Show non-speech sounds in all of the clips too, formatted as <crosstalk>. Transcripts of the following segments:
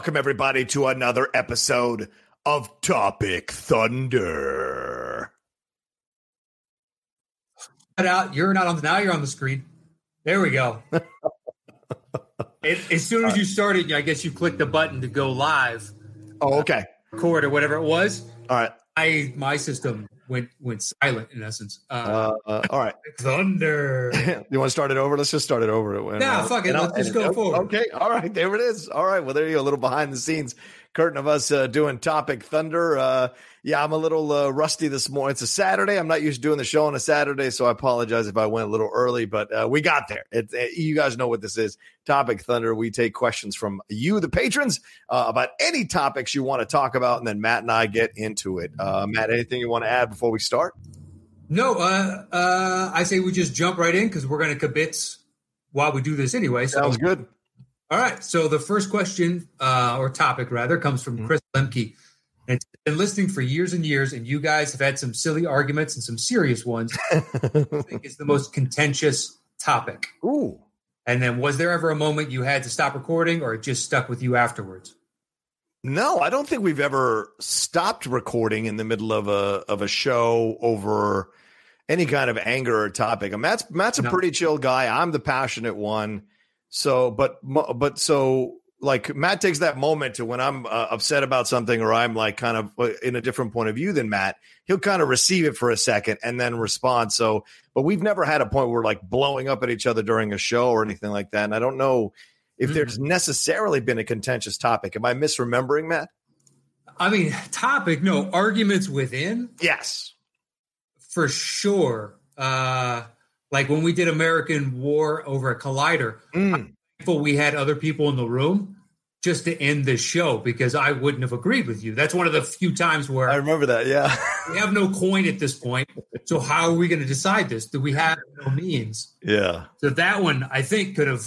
Welcome, everybody, to another episode of Topic Thunder. Out. You're not on the now. You're on the screen. There we go. <laughs> It- as soon as you started, I guess you clicked the button to go live, Oh, okay. record, or whatever it was. All right. I my system went went silent in essence. Uh, Uh, uh, all right. <laughs> thunder. <laughs> you want to start it over? Let's just start it over. Nah, fuck it. Let's just go forward. Okay. All right. There it is. All right. Well, there you go. A little behind the scenes curtain of us uh, doing Topic Thunder. Uh, yeah, I'm a little uh, rusty this morning. It's a Saturday. I'm not used to doing the show on a Saturday, so I apologize if I went a little early, but uh, we got there. It, uh, you guys know what this is. Topic Thunder. We take questions from you, the patrons, uh, about any topics you want to talk about, and then Matt and I get into it. Uh, Matt, anything you want to add before we start? No, uh, uh, I say we just jump right in because we're going to kibitz while we do this anyway. So, Sounds good. All right. So the first question uh, or topic rather comes Mm-hmm. from Chris Lemke. And It's been listening for years and years, and you guys have had some silly arguments and some serious ones. <laughs> I think it's the most contentious topic. Ooh. And then, was there ever a moment you had to stop recording, or it just stuck with you afterwards? No, I don't think we've ever stopped recording in the middle of a of a show over any kind of anger or topic. And Matt's Matt's a No. pretty chill guy. I'm the passionate one. So, but but so like Matt takes that moment to when I'm uh, upset about something or I'm like kind of uh, in a different point of view than Matt. He'll kind of receive it for a second and then respond. So, but we've never had a point where we're like blowing up at each other during a show or anything like that. And I don't know if there's necessarily been a contentious topic. Am I misremembering, Matt? I mean, topic, no arguments within Yes. for sure. Uh, like when we did American War over a Collider, Mm. thankful we had other people in the room just to end the show because I wouldn't have agreed with you. That's one of the few times where I remember that. Yeah. <laughs> we have no coin at this point. So how are we going to decide this? Do we have no means? yeah. So that one, I think, could have.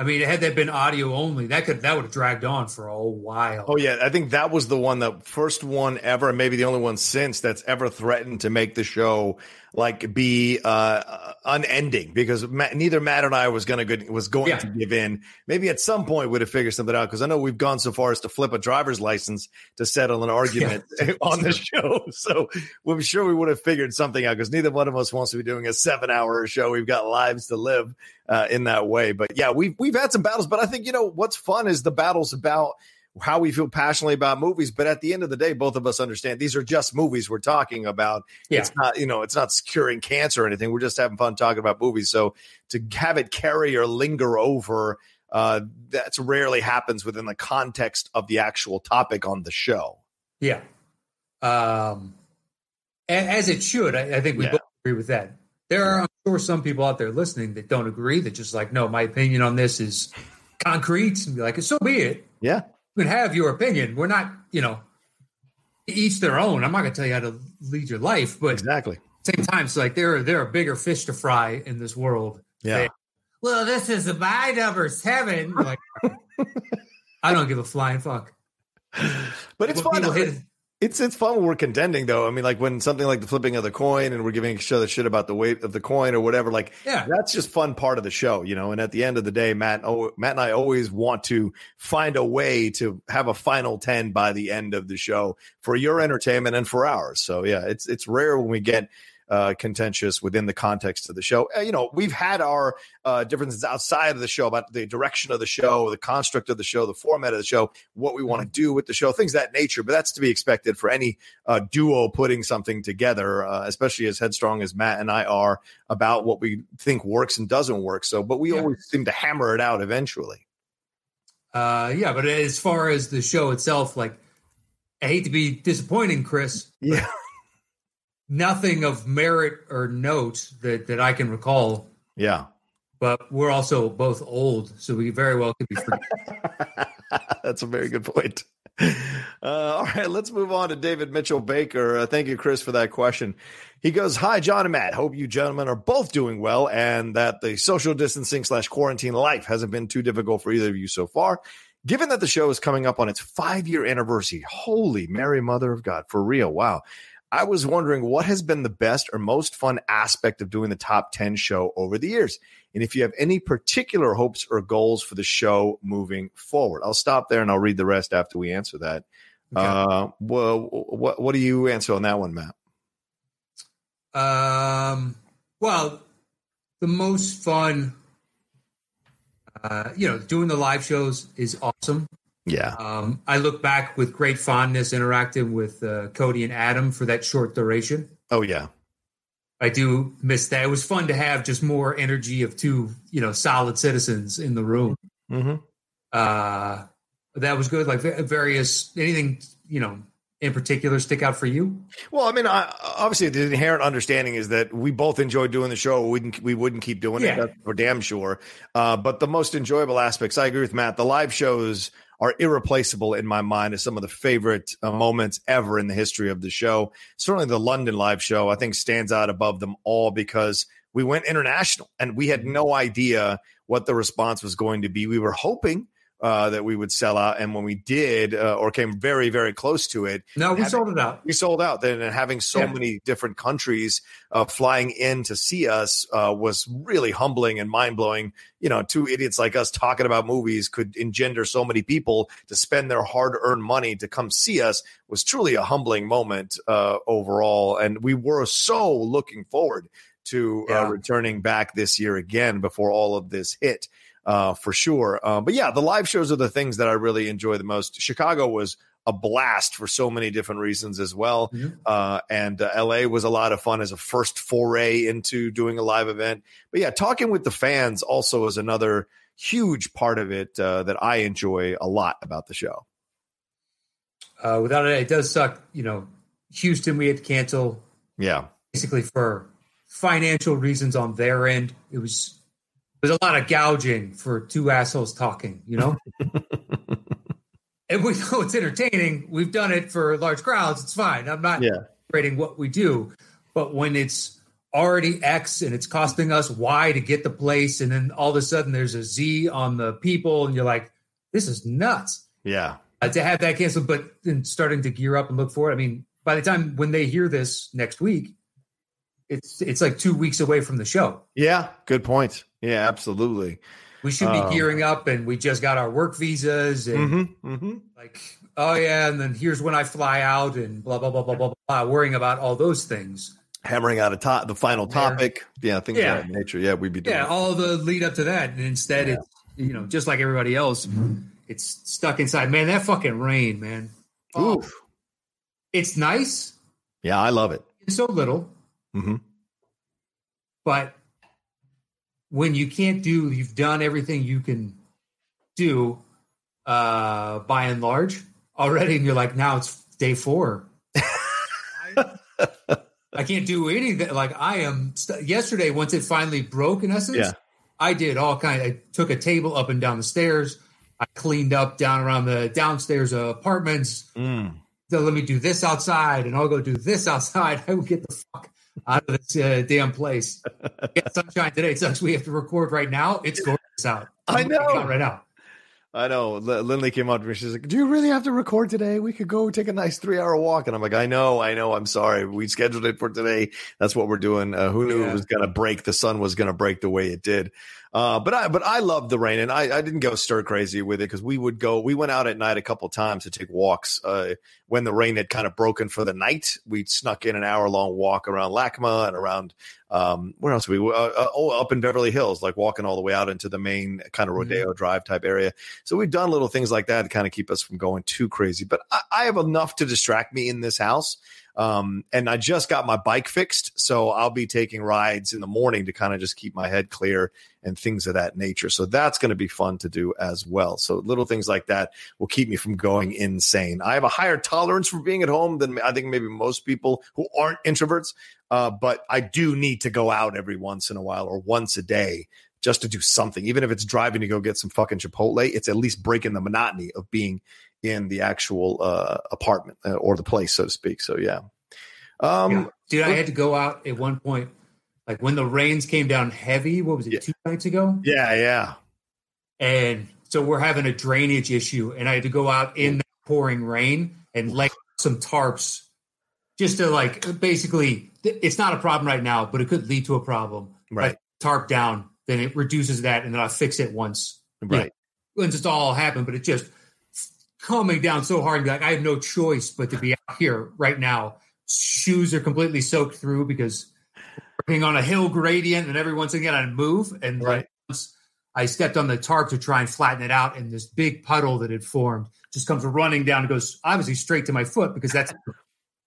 I mean, had that been audio only, that could that would have dragged on for a while. Oh yeah, I think that was the one, the first one ever, and maybe the only one since that's ever threatened to make the show like be uh unending because Matt, neither Matt and I was gonna good, was going Yeah. to give in. Maybe at some point we'd have figured something out because I know we've gone so far as to flip a driver's license to settle an argument <laughs> on the show. <laughs> So we're sure we would have figured something out because neither one of us wants to be doing a seven hour show. We've got lives to live uh, in that way. But yeah, we've we've had some battles, but I think you know what's fun is the battles about how we feel passionately about movies. But at the end of the day, both of us understand these are just movies we're talking about. Yeah. It's not, you know, it's not curing cancer or anything. We're just having fun talking about movies. So to have it carry or linger over, uh, that's rarely happens within the context of the actual topic on the show. Yeah. Um, as it should. I, I think we Yeah. both agree with that. There are, I'm sure, some people out there listening that don't agree. That just like, no, my opinion on this is concrete, and be like, so be it. Yeah. Can have your opinion. We're not, you know, each their own. I'm not going to tell you how to lead your life, but Exactly. same time, it's like there are there are bigger fish to fry in this world. Yeah. They- well, this is my number seven. Like, <laughs> I don't give a flying fuck. But it's When fun. hit- It's it's fun when we're contending though. I mean, like when something like the flipping of the coin and we're giving each other shit about the weight of the coin or whatever. Like Yeah. that's just fun part of the show, you know. And at the end of the day, Matt, oh, Matt and I always want to find a way to have a final ten by the end of the show for your entertainment and for ours. So yeah, it's it's rare when we get uh, contentious within the context of the show. Uh, you know, we've had our uh, differences outside of the show about the direction of the show, the construct of the show, the format of the show, what we want to do with the show, things of that nature. But that's to be expected for any uh, duo putting something together, uh, especially as headstrong as Matt and I are about what we think works and doesn't work. So, but we Yeah. always seem to hammer it out eventually. Uh, yeah, but as far as the show itself, like I hate to be disappointing, Chris. Yeah. Nothing of merit or note that that I can recall Yeah. But we're also both old, so we very well could be. <laughs> That's a very good point. Uh, all right, let's move on to David Mitchell Baker. Uh, thank you, Chris, for that question. He goes, "Hi, John and Matt. Hope you gentlemen are both doing well, and that the social distancing slash quarantine life hasn't been too difficult for either of you so far. Given that the show is coming up on its five year anniversary, holy Mary Mother of God, for real, wow! I was wondering what has been the best or most fun aspect of doing the top 10 show over the years. And if you have any particular hopes or goals for the show moving forward, I'll stop there and I'll read the rest after we answer that. Okay. Uh, well, what, what do you answer on that one, Matt? Um, well, the most fun, uh, you know, doing the live shows is awesome. Yeah. Um, I look back with great fondness interacting with uh, Cody and Adam for that short duration. Oh yeah. I do miss that. It was fun to have just more energy of two, you know, solid citizens in the room. Mm-hmm. Uh, that was good. Like various anything, you know, in particular stick out for you? Well, I mean, I, obviously the inherent understanding is that we both enjoyed doing the show. We wouldn't we wouldn't keep doing yeah. it for damn sure. Uh, but the most enjoyable aspects, I agree with Matt. The live shows are irreplaceable in my mind as some of the favorite uh, moments ever in the history of the show. Certainly, the London live show I think stands out above them all because we went international and we had no idea what the response was going to be. We were hoping uh, that we would sell out. And when we did, uh, or came very, very close to it, no, we having, sold it out. We sold out. Then and having so yeah. many different countries uh, flying in to see us uh, was really humbling and mind blowing. You know, two idiots like us talking about movies could engender so many people to spend their hard earned money to come see us was truly a humbling moment uh, overall. And we were so looking forward to uh, yeah. returning back this year again before all of this hit uh, for sure. Uh, but yeah, the live shows are the things that I really enjoy the most. Chicago was a blast for so many different reasons as well. Mm-hmm. Uh, and uh, LA was a lot of fun as a first foray into doing a live event. But yeah, talking with the fans also is another huge part of it uh, that I enjoy a lot about the show. Uh, without it, it does suck. You know, Houston, we had to cancel. Yeah. Basically for financial reasons on their end. It was there's a lot of gouging for two assholes talking, you know? <laughs> and we know it's entertaining. We've done it for large crowds. It's fine. I'm not yeah. rating what we do. But when it's already X and it's costing us Y to get the place, and then all of a sudden there's a Z on the people, and you're like, this is nuts. Yeah. Uh, to have that canceled, but then starting to gear up and look for it. I mean, by the time when they hear this next week, it's it's like two weeks away from the show. Yeah, good point. Yeah, absolutely. We should be um, gearing up, and we just got our work visas, and mm-hmm, mm-hmm. like, oh yeah, and then here's when I fly out, and blah blah blah blah blah blah. Worrying about all those things, hammering out a top, the final topic, yeah, things yeah. of that nature. Yeah, we'd be doing yeah, all the lead up to that, and instead, yeah. it's you know, just like everybody else, it's stuck inside. Man, that fucking rain, man. Oh, it's nice. Yeah, I love it. It's so little. Mm-hmm. But when you can't do, you've done everything you can do uh, by and large already, and you're like, now it's day four. I can't do anything. Like I am st- yesterday, once it finally broke, in essence, yeah. I did all kind. Of, I took a table up and down the stairs. I cleaned up down around the downstairs apartments. Mm. So let me do this outside, and I'll go do this outside. <laughs> I will get the fuck out of this uh, damn place. Get sunshine today. It sucks. We have to record right now. It's gorgeous out. i know right now. I know. L- Lindley came up to me. She's like, "Do you really have to record today? We could go take a nice three-hour walk." And I'm like, "I know, I know. I'm sorry. We scheduled it for today. That's what we're doing. Uh, who knew yeah. it was going to break? The sun was going to break the way it did." Uh, but I but I love the rain, and I, I didn't go stir crazy with it because we would go. We went out at night a couple times to take walks. Uh, when the rain had kind of broken for the night, we'd snuck in an hour long walk around LACMA and around um, where else we uh, uh, oh up in Beverly Hills, like walking all the way out into the main kind of mm-hmm. Rodeo mm-hmm. Drive type area. So we've done little things like that to kind of keep us from going too crazy. But I, I have enough to distract me in this house. Um, and I just got my bike fixed, so I'll be taking rides in the morning to kind of just keep my head clear and things of that nature. So that's going to be fun to do as well. So little things like that will keep me from going insane. I have a higher tolerance for being at home than I think maybe most people who aren't introverts. Uh, but I do need to go out every once in a while or once a day just to do something. Even if it's driving to go get some fucking Chipotle, it's at least breaking the monotony of being in the actual uh, apartment uh, or the place, so to speak. So yeah. Um, yeah. Dude, I had to go out at one point, like when the rains came down heavy. What was it, yeah. two nights ago? Yeah, yeah. And so we're having a drainage issue, and I had to go out in the pouring rain and lay some tarps just to like basically. It's not a problem right now, but it could lead to a problem. Right. Tarp down, then it reduces that, and then I'll fix it once. Right. once it's all happened, but it just coming down so hard. Like I have no choice but to be out here right now. Shoes are completely soaked through because being on a hill gradient, and every once again I move, and right. once I stepped on the tarp to try and flatten it out, and this big puddle that had formed just comes running down and goes obviously straight to my foot because that's the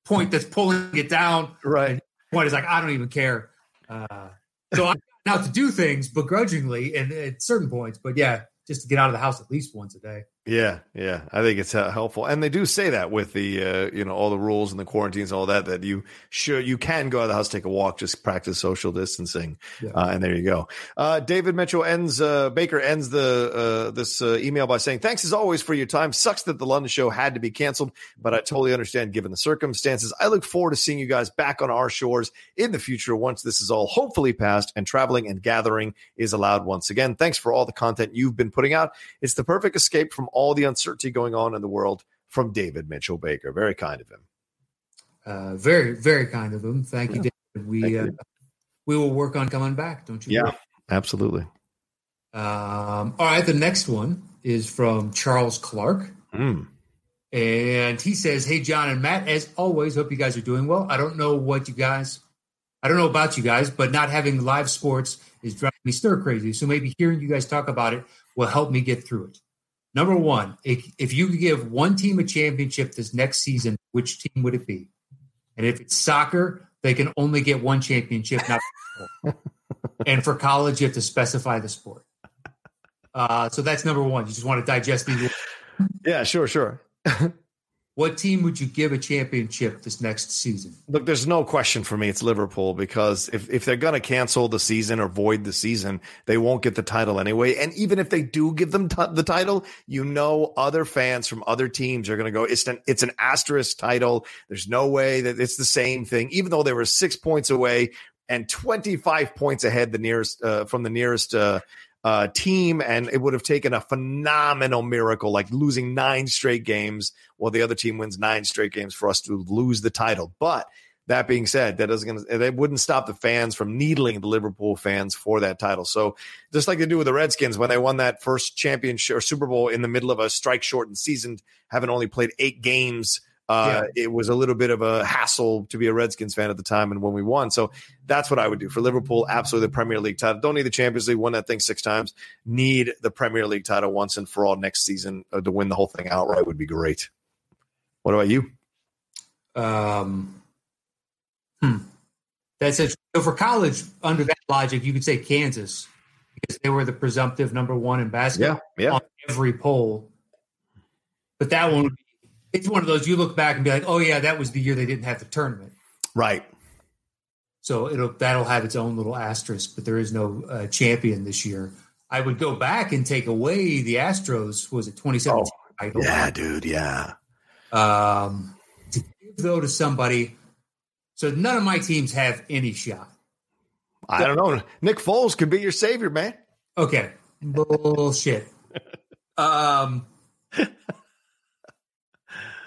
point that's pulling it down. Right. And point is like I don't even care. Uh, so I'm out to do things begrudgingly and at certain points, but yeah, just to get out of the house at least once a day. Yeah, yeah, I think it's uh, helpful, and they do say that with the uh, you know all the rules and the quarantines and all that that you should you can go out of the house, take a walk, just practice social distancing, yeah. uh, and there you go. Uh, David Mitchell ends uh, Baker ends the uh, this email by saying, "Thanks as always for your time. Sucks that the London show had to be canceled, but I totally understand given the circumstances. I look forward to seeing you guys back on our shores in the future once this is all hopefully passed and traveling and gathering is allowed once again. Thanks for all the content you've been putting out. It's the perfect escape from." All the uncertainty going on in the world from David Mitchell Baker. Very kind of him. Uh, very, very kind of him. Thank yeah. you, David. We uh, we will work on coming back. Don't you? Yeah, worry? absolutely. Um, all right. The next one is from Charles Clark. Mm. And he says, Hey, John and Matt, as always, hope you guys are doing well. I don't know what you guys, I don't know about you guys, but not having live sports is driving me stir crazy. So maybe hearing you guys talk about it will help me get through it. Number one, if, if you could give one team a championship this next season, which team would it be? And if it's soccer, they can only get one championship, not <laughs> and for college, you have to specify the sport. Uh, so that's number one. You just want to digest these. Yeah, sure, sure. <laughs> What team would you give a championship this next season? Look, there's no question for me. It's Liverpool because if, if they're going to cancel the season or void the season, they won't get the title anyway. And even if they do give them t- the title, you know, other fans from other teams are going to go, it's an, it's an asterisk title. There's no way that it's the same thing, even though they were six points away and 25 points ahead the nearest, uh, from the nearest, uh, uh, team, and it would have taken a phenomenal miracle, like losing nine straight games while the other team wins nine straight games for us to lose the title. But that being said, that doesn't gonna, that wouldn't stop the fans from needling the Liverpool fans for that title. So just like they do with the Redskins when they won that first championship or Super Bowl in the middle of a strike shortened season, having only played eight games uh, yeah. It was a little bit of a hassle to be a Redskins fan at the time, and when we won, so that's what I would do for Liverpool. Absolutely, the Premier League title. Don't need the Champions League. Won that thing six times. Need the Premier League title once and for all next season uh, to win the whole thing outright would be great. What about you? Um, hmm. That's it. So for college, under that logic, you could say Kansas because they were the presumptive number one in basketball yeah, yeah. on every poll. But that one would be it's one of those you look back and be like, oh yeah, that was the year they didn't have the tournament. Right. So it'll that'll have its own little asterisk, but there is no uh, champion this year. I would go back and take away the Astros. Was it 2017? Oh, yeah, dude. Yeah. Um, to give though to somebody, so none of my teams have any shot. I don't know. Nick Foles could be your savior, man. Okay. Bullshit. <laughs> um,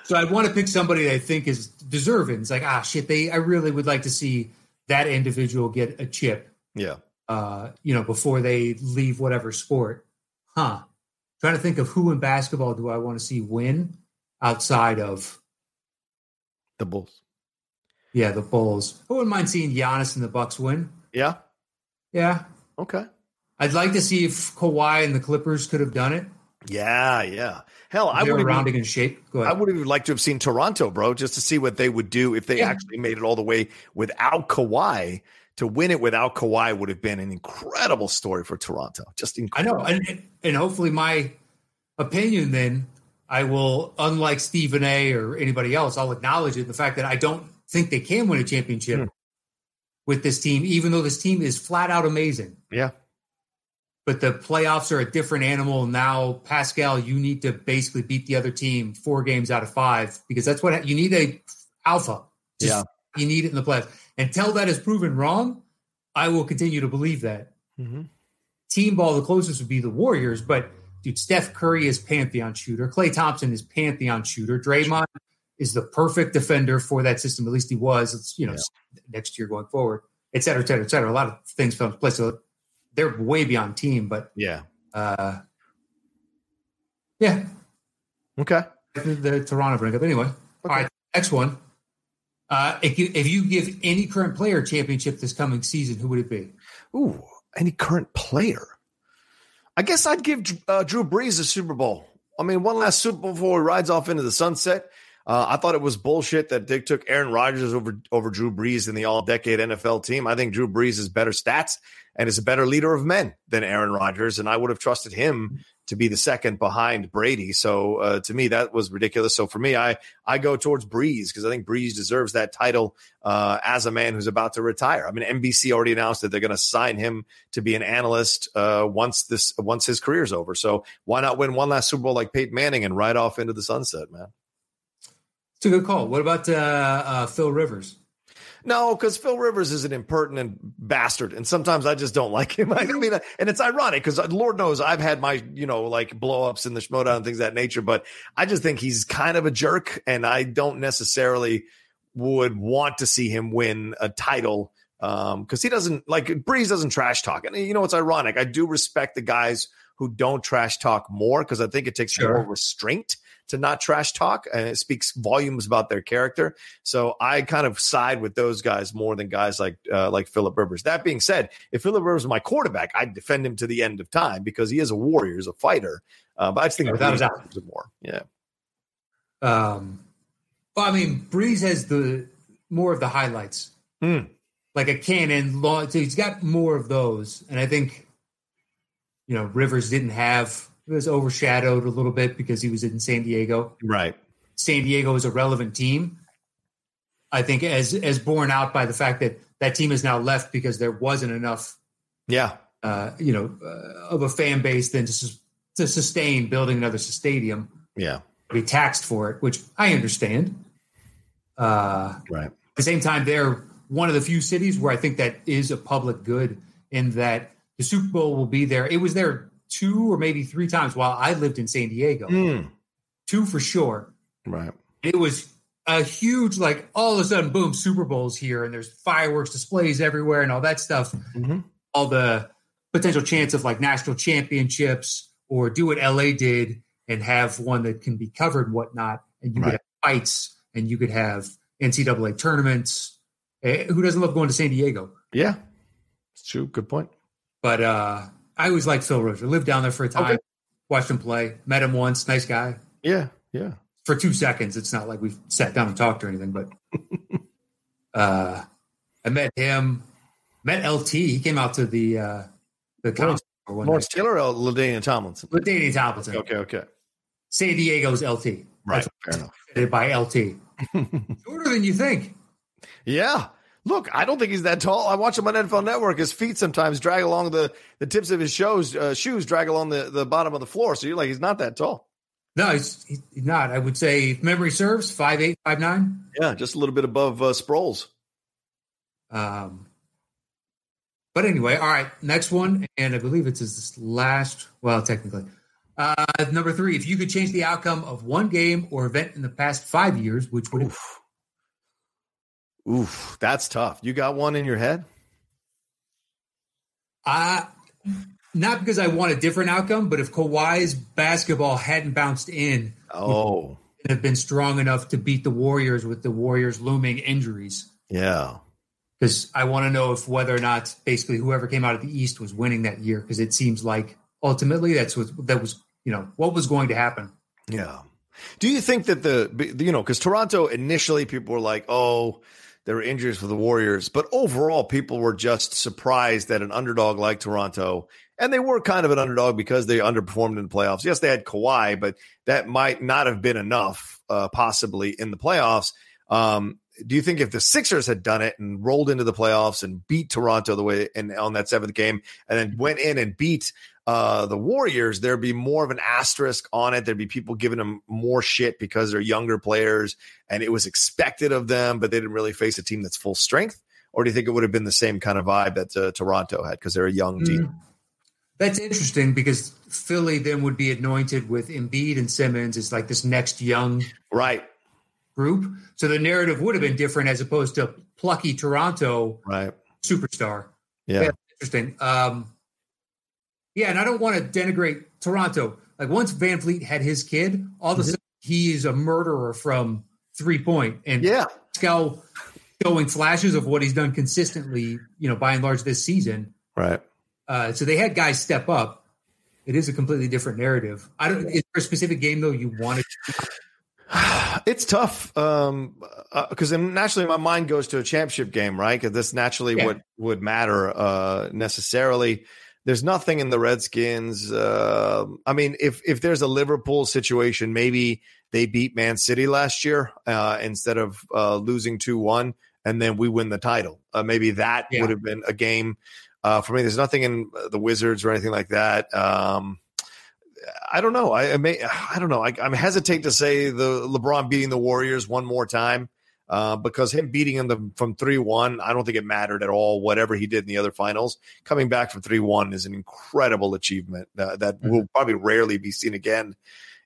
so I'd want to pick somebody I think is deserving. It's like, ah, shit, they. I really would like to see that individual get a chip. Yeah. Uh, you know, before they leave whatever sport. Huh. Trying to think of who in basketball do I want to see win outside of the Bulls. Yeah, the Bulls. I wouldn't mind seeing Giannis and the Bucks win. Yeah. Yeah. Okay. I'd like to see if Kawhi and the Clippers could have done it. Yeah, yeah. Hell, I would rounding in shape. I would have liked to have seen Toronto, bro, just to see what they would do if they yeah. actually made it all the way without Kawhi. To win it without Kawhi would have been an incredible story for Toronto. Just incredible. I know, and and hopefully my opinion then I will, unlike Stephen A. or anybody else, I'll acknowledge it. The fact that I don't think they can win a championship, hmm. with this team, even though this team is flat out amazing. Yeah. But the playoffs are a different animal now. Pascal, you need to basically beat the other team four games out of five because that's what you need a alpha. Just, yeah. You need it in the playoffs. Until that is proven wrong, I will continue to believe that. Mm-hmm. Team ball, the closest would be the Warriors, but dude, Steph Curry is pantheon shooter. Klay Thompson is pantheon shooter. Draymond is the perfect defender for that system. At least he was. It's you know yeah. next year going forward, et cetera, et cetera, et cetera. A lot of things fell into place. So they're way beyond team, but yeah, uh, yeah, okay. The, the Toronto bring up anyway. Okay. All right, next one. Uh, if you if you give any current player a championship this coming season, who would it be? Ooh, any current player? I guess I'd give uh, Drew Brees a Super Bowl. I mean, one last Super Bowl before he rides off into the sunset. Uh, I thought it was bullshit that Dick took Aaron Rodgers over over Drew Brees in the All Decade NFL team. I think Drew Brees is better stats and is a better leader of men than Aaron Rodgers, and I would have trusted him to be the second behind Brady. So uh, to me, that was ridiculous. So for me, I I go towards Brees because I think Brees deserves that title uh, as a man who's about to retire. I mean, NBC already announced that they're going to sign him to be an analyst uh, once this once his career's over. So why not win one last Super Bowl like Peyton Manning and ride off into the sunset, man? It's a good call. What about uh, uh, Phil Rivers? No, because Phil Rivers is an impertinent bastard, and sometimes I just don't like him. <laughs> I mean, and it's ironic because Lord knows I've had my, you know, like blowups in the Schmoedown and things that nature, but I just think he's kind of a jerk, and I don't necessarily would want to see him win a title because um, he doesn't like Brees doesn't trash talk, and you know it's ironic. I do respect the guys who don't trash talk more because I think it takes sure. more restraint to not trash talk and it speaks volumes about their character. So I kind of side with those guys more than guys like uh, like Philip Rivers. That being said, if Philip Rivers was my quarterback, I'd defend him to the end of time because he is a warrior, he's a fighter. Uh, but I just think without a more. Yeah. Um. Well, I mean, Brees has the more of the highlights, mm. like a cannon. Long, so he's got more of those, and I think you know Rivers didn't have was overshadowed a little bit because he was in San Diego. Right. San Diego is a relevant team. I think as as borne out by the fact that that team is now left because there wasn't enough. Yeah. Uh, you know, uh, of a fan base than to to sustain building another stadium. Yeah. Be taxed for it, which I understand. Uh, right. At the same time, they're one of the few cities where I think that is a public good in that the Super Bowl will be there. It was there two or maybe three times while I lived in San Diego. Mm. Two for sure. Right. It was a huge, like all of a sudden, boom, Super Bowl's here and there's fireworks displays everywhere and all that stuff. Mm-hmm. All the potential chance of like national championships or do what LA did and have one that can be covered and whatnot. And you right. could have fights and you could have NCAA tournaments. Eh, who doesn't love going to San Diego? Yeah, it's true. Good point. But uh, I always liked Phil Rivers. Lived down there for a time, okay. watched him play, met him once. Nice guy. Yeah, yeah. For two seconds. It's not like we've sat down and talked or anything, but <laughs> uh, I met him. Met LT. He came out to the uh, the concert. Lawrence Taylor or LaDainian Tomlinson? LaDainian Tomlinson. Okay, okay. San Diego's LT. Right, fair enough. <laughs> By LT. <laughs> Shorter than you think. Yeah. Look, I don't think he's that tall. I watch him on NFL Network. His feet sometimes drag along the, the tips of his shows, uh, shoes drag along the, the bottom of the floor. So you're like, he's not that tall. No, he's, he's not. I would say, if memory serves, five eight, five nine. Yeah, just a little bit above uh, Sproles. Um, but anyway, all right, next one, and I believe it's his last. Well, technically, uh, number three. If you could change the outcome of one game or event in the past five years, which would Oof. Oof, that's tough. You got one in your head? Uh not because I want a different outcome, but if Kawhi's basketball hadn't bounced in, oh, have been strong enough to beat the Warriors with the Warriors looming injuries. Yeah. Because I want to know if whether or not basically whoever came out of the East was winning that year, because it seems like ultimately that's what that was, you know, what was going to happen. Yeah. Do you think that the, you know, because Toronto initially people were like, oh, there were injuries for the Warriors, but overall, people were just surprised that an underdog like Toronto, and they were kind of an underdog because they underperformed in the playoffs. Yes, they had Kawhi, but that might not have been enough, uh, possibly in the playoffs. Um, do you think if the Sixers had done it and rolled into the playoffs and beat Toronto the way and on that seventh game, and then went in and beat uh, the Warriors, there'd be more of an asterisk on it. There'd be people giving them more shit because they're younger players and it was expected of them, but they didn't really face a team that's full strength. Or do you think it would have been the same kind of vibe that uh, Toronto had because they're a young team? Mm. That's interesting because Philly then would be anointed with Embiid and Simmons as like this next young right group. So the narrative would have been different as opposed to plucky Toronto right superstar. Yeah, yeah interesting. Um, yeah, and I don't want to denigrate Toronto. Like once VanVleet had his kid, all of a mm-hmm. sudden he is a murderer from three point, and yeah, Pascal showing flashes of what he's done consistently. You know, by and large this season. Right. Uh, so they had guys step up. It is a completely different narrative. I don't. Is there a specific game though you wanted? To- <sighs> it's tough um because uh, naturally my mind goes to a championship game right because this naturally yeah. would would matter uh necessarily there's nothing in the redskins uh, i mean if if there's a liverpool situation maybe they beat man city last year uh instead of uh losing 2-1 and then we win the title uh, maybe that yeah. would have been a game uh, for me, there's nothing in the Wizards or anything like that. Um, I don't know. I, I, may. I don't know. I, am hesitate to say the LeBron beating the Warriors one more time uh, because him beating them from three one, I don't think it mattered at all. Whatever he did in the other finals, coming back from three one is an incredible achievement uh, that mm-hmm. will probably rarely be seen again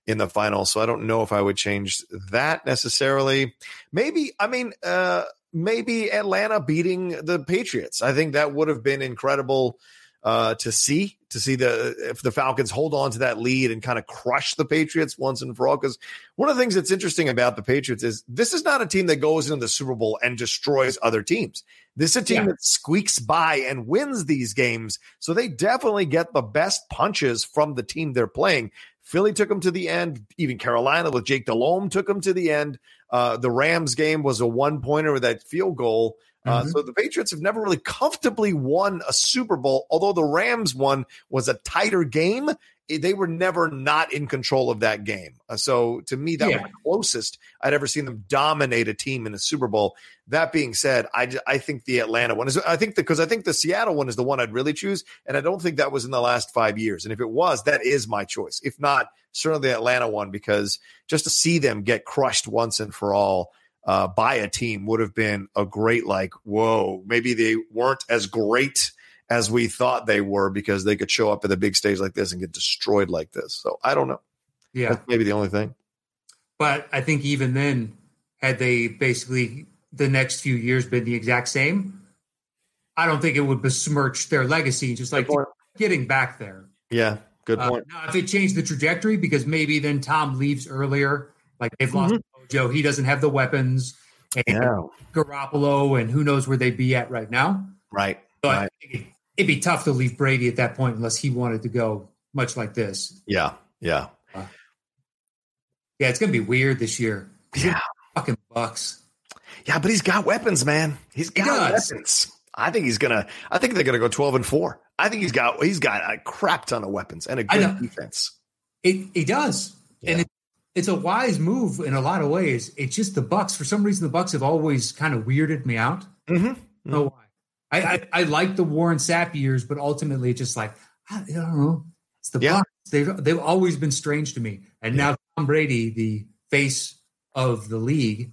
in the final. So I don't know if I would change that necessarily. Maybe. I mean. Uh, maybe Atlanta beating the Patriots. I think that would have been incredible uh, to see to see the if the Falcons hold on to that lead and kind of crush the Patriots once and for all. Because one of the things that's interesting about the Patriots is this is not a team that goes into the Super Bowl and destroys other teams. This is a team yeah. that squeaks by and wins these games. So they definitely get the best punches from the team they're playing. Philly took them to the end. Even Carolina with Jake Delhomme took them to the end. Uh, the Rams game was a one pointer with that field goal. Uh, mm-hmm. So the Patriots have never really comfortably won a Super Bowl, although the Rams one was a tighter game. They were never not in control of that game. Uh, so to me, that yeah. was the closest I'd ever seen them dominate a team in a Super Bowl. That being said, I, I think the Atlanta one is, I think because I think the Seattle one is the one I'd really choose. And I don't think that was in the last five years. And if it was, that is my choice. If not, certainly the Atlanta one, because just to see them get crushed once and for all uh, by a team would have been a great, like, whoa, maybe they weren't as great as we thought they were because they could show up at the big stage like this and get destroyed like this. So I don't know. Yeah. That's maybe the only thing. But I think even then, had they basically the next few years been the exact same, I don't think it would besmirch their legacy, just like getting back there. Yeah. Good uh, point. Uh, now, if it changed the trajectory, because maybe then Tom leaves earlier, like they've lost mm-hmm. Joe, he doesn't have the weapons, and yeah. Garoppolo, and who knows where they'd be at right now. Right. But right. it'd be tough to leave Brady at that point unless he wanted to go much like this. Yeah. Yeah. Uh, yeah, it's gonna be weird this year. Yeah. Fucking Bucks. Yeah, but he's got weapons, man. He's got he weapons. I think he's gonna. I think they're gonna go twelve and four. I think he's got he's got a crap ton of weapons and a good defense. It he does, yeah. and it's a wise move in a lot of ways. It's just the Bucks. For some reason, the Bucks have always kind of weirded me out. Mm-hmm. Mm-hmm. Know why? I, I, I like the Warren Sapp years, but ultimately, it's just like I, I don't know. It's the yeah. Bucks. They've they've always been strange to me, and yeah. now Tom Brady, the face of the league,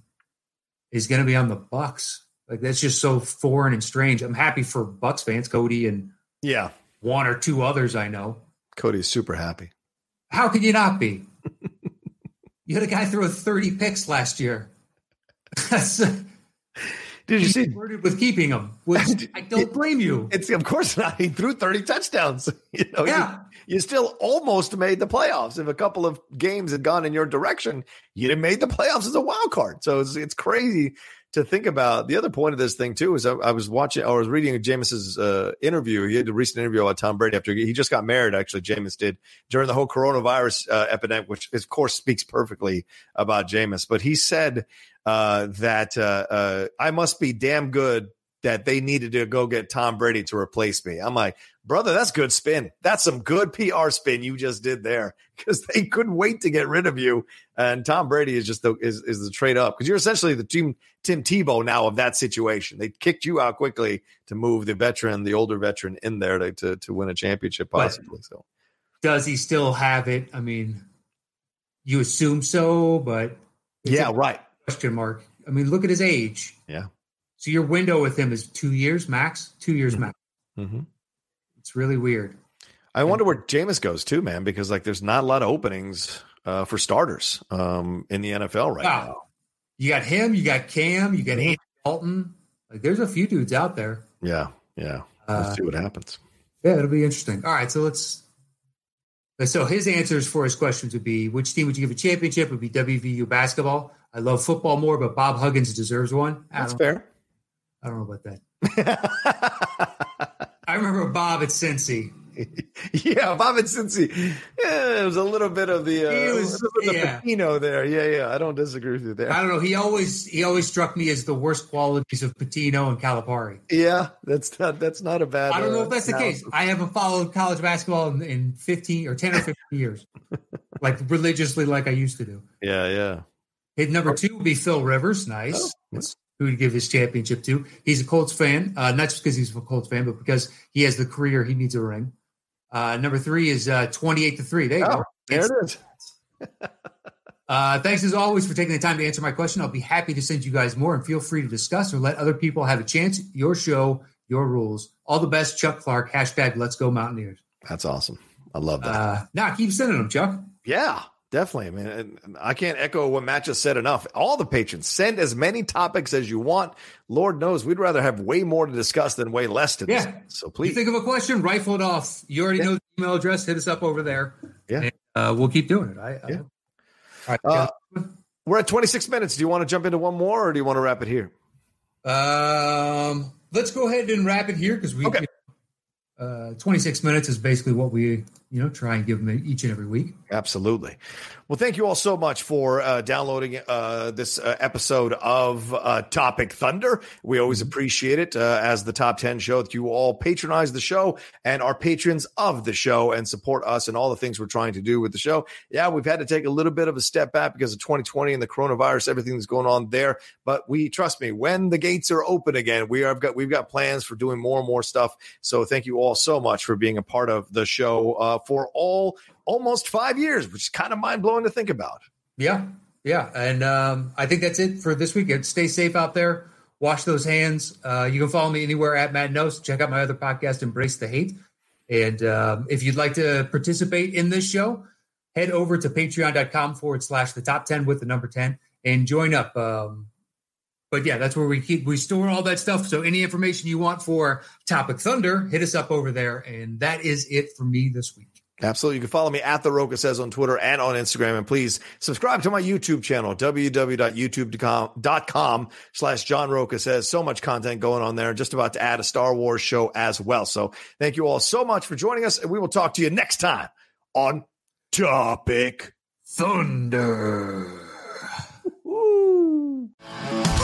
is going to be on the Bucks. Like that's just so foreign and strange. I'm happy for Bucks fans, Cody and yeah. One or two others I know. Cody's super happy. How could you not be? You had a guy throw 30 picks last year. <laughs> Uh, Did you see? With keeping him, which <laughs> I don't blame you. It's of course not. He threw thirty touchdowns. <laughs> You know, yeah. You, you, still almost made the playoffs. If a couple of games had gone in your direction, you'd have made the playoffs as a wild card. So it's, it's crazy to think about. The other point of this thing too is I, I was watching, I was reading Jameis's uh, interview. He had a recent interview about Tom Brady after he just got married. Actually, Jameis did during the whole coronavirus uh, epidemic, which of course speaks perfectly about Jameis. But he said uh, that uh, uh, I must be damn good that they needed to go get Tom Brady to replace me. I'm like, brother, that's good spin. That's some good PR spin you just did there <laughs> because they couldn't wait to get rid of you. And Tom Brady is just the is, is the trade up because you're essentially the team Tim Tebow now of that situation. They kicked you out quickly to move the veteran, the older veteran, in there to to, to win a championship possibly. But so, does he still have it? I mean, you assume so, but yeah, right. Question mark. I mean, look at his age. Yeah. So your window with him is two years max. Two years mm-hmm. max. Mm-hmm. It's really weird. I wonder where Jameis goes too, man, because like there's not a lot of openings uh, for starters um, in the NFL right wow. now. You got him, you got Cam, you got mm-hmm. Andy Dalton. Like there's a few dudes out there. Yeah, yeah. Let's uh, see what happens. Yeah, it'll be interesting. All right, so let's. So his answers for his questions would be: Which team would you give a championship? Would be WVU basketball. I love football more, but Bob Huggins deserves one. That's fair. I don't know about that. <laughs> I remember Bob at Cincy. <laughs> yeah, Bob at Cincy. Yeah, it was a little bit of the, uh, was, the yeah. Pitino there. Yeah, yeah. I don't disagree with you there. I don't know. He always he always struck me as the worst qualities of Pitino and Calipari. Yeah, that's not that's not a bad. I don't know uh, if that's analysis. the case. I haven't followed college basketball in, in fifteen or ten or fifteen years, <laughs> like religiously, like I used to do. Yeah, yeah. Hit number two would be Phil Rivers. Nice. Oh, who to give his championship to. He's a Colts fan, uh, not just because he's a Colts fan, but because he has the career he needs a ring. Uh, number three is uh, 28 to 3. There you oh, go. There it is. <laughs> uh, thanks as always for taking the time to answer my question. I'll be happy to send you guys more and feel free to discuss or let other people have a chance. Your show, your rules. All the best, Chuck Clark. Hashtag Let's Go Mountaineers. That's awesome. I love that. Uh, now keep sending them, Chuck. Yeah. Definitely. I mean, I can't echo what Matt just said enough. All the patrons send as many topics as you want. Lord knows we'd rather have way more to discuss than way less to discuss. Yeah. So please. You think of a question, rifle it off. You already yeah. know the email address. Hit us up over there. Yeah. And, uh, we'll keep doing it. I, yeah. I, uh, we're at 26 minutes. Do you want to jump into one more or do you want to wrap it here? Um, let's go ahead and wrap it here because we okay uh, 26 minutes is basically what we you know try and give them each and every week. Absolutely. Well thank you all so much for uh, downloading uh, this uh, episode of uh, topic thunder. We always mm-hmm. appreciate it uh, as the top 10 show that you all patronize the show and are patrons of the show and support us and all the things we're trying to do with the show. Yeah we've had to take a little bit of a step back because of 2020 and the coronavirus everything that's going on there. But we trust me when the gates are open again we have got we've got plans for doing more and more stuff. So thank you all all so much for being a part of the show uh, for all almost five years, which is kind of mind blowing to think about. Yeah. Yeah. And um, I think that's it for this weekend. Stay safe out there. Wash those hands. Uh, you can follow me anywhere at Matt Knost. Check out my other podcast, Embrace the Hate. And um, if you'd like to participate in this show, head over to patreon.com forward slash the top 10 with the number 10 and join up. Um, but yeah, that's where we keep we store all that stuff. So any information you want for Topic Thunder, hit us up over there. And that is it for me this week. Absolutely. You can follow me at The Rocha Says on Twitter and on Instagram. And please subscribe to my YouTube channel, www.youtube.com slash John Rocha Says. So much content going on there. Just about to add a Star Wars show as well. So thank you all so much for joining us. And we will talk to you next time on Topic Thunder. <laughs>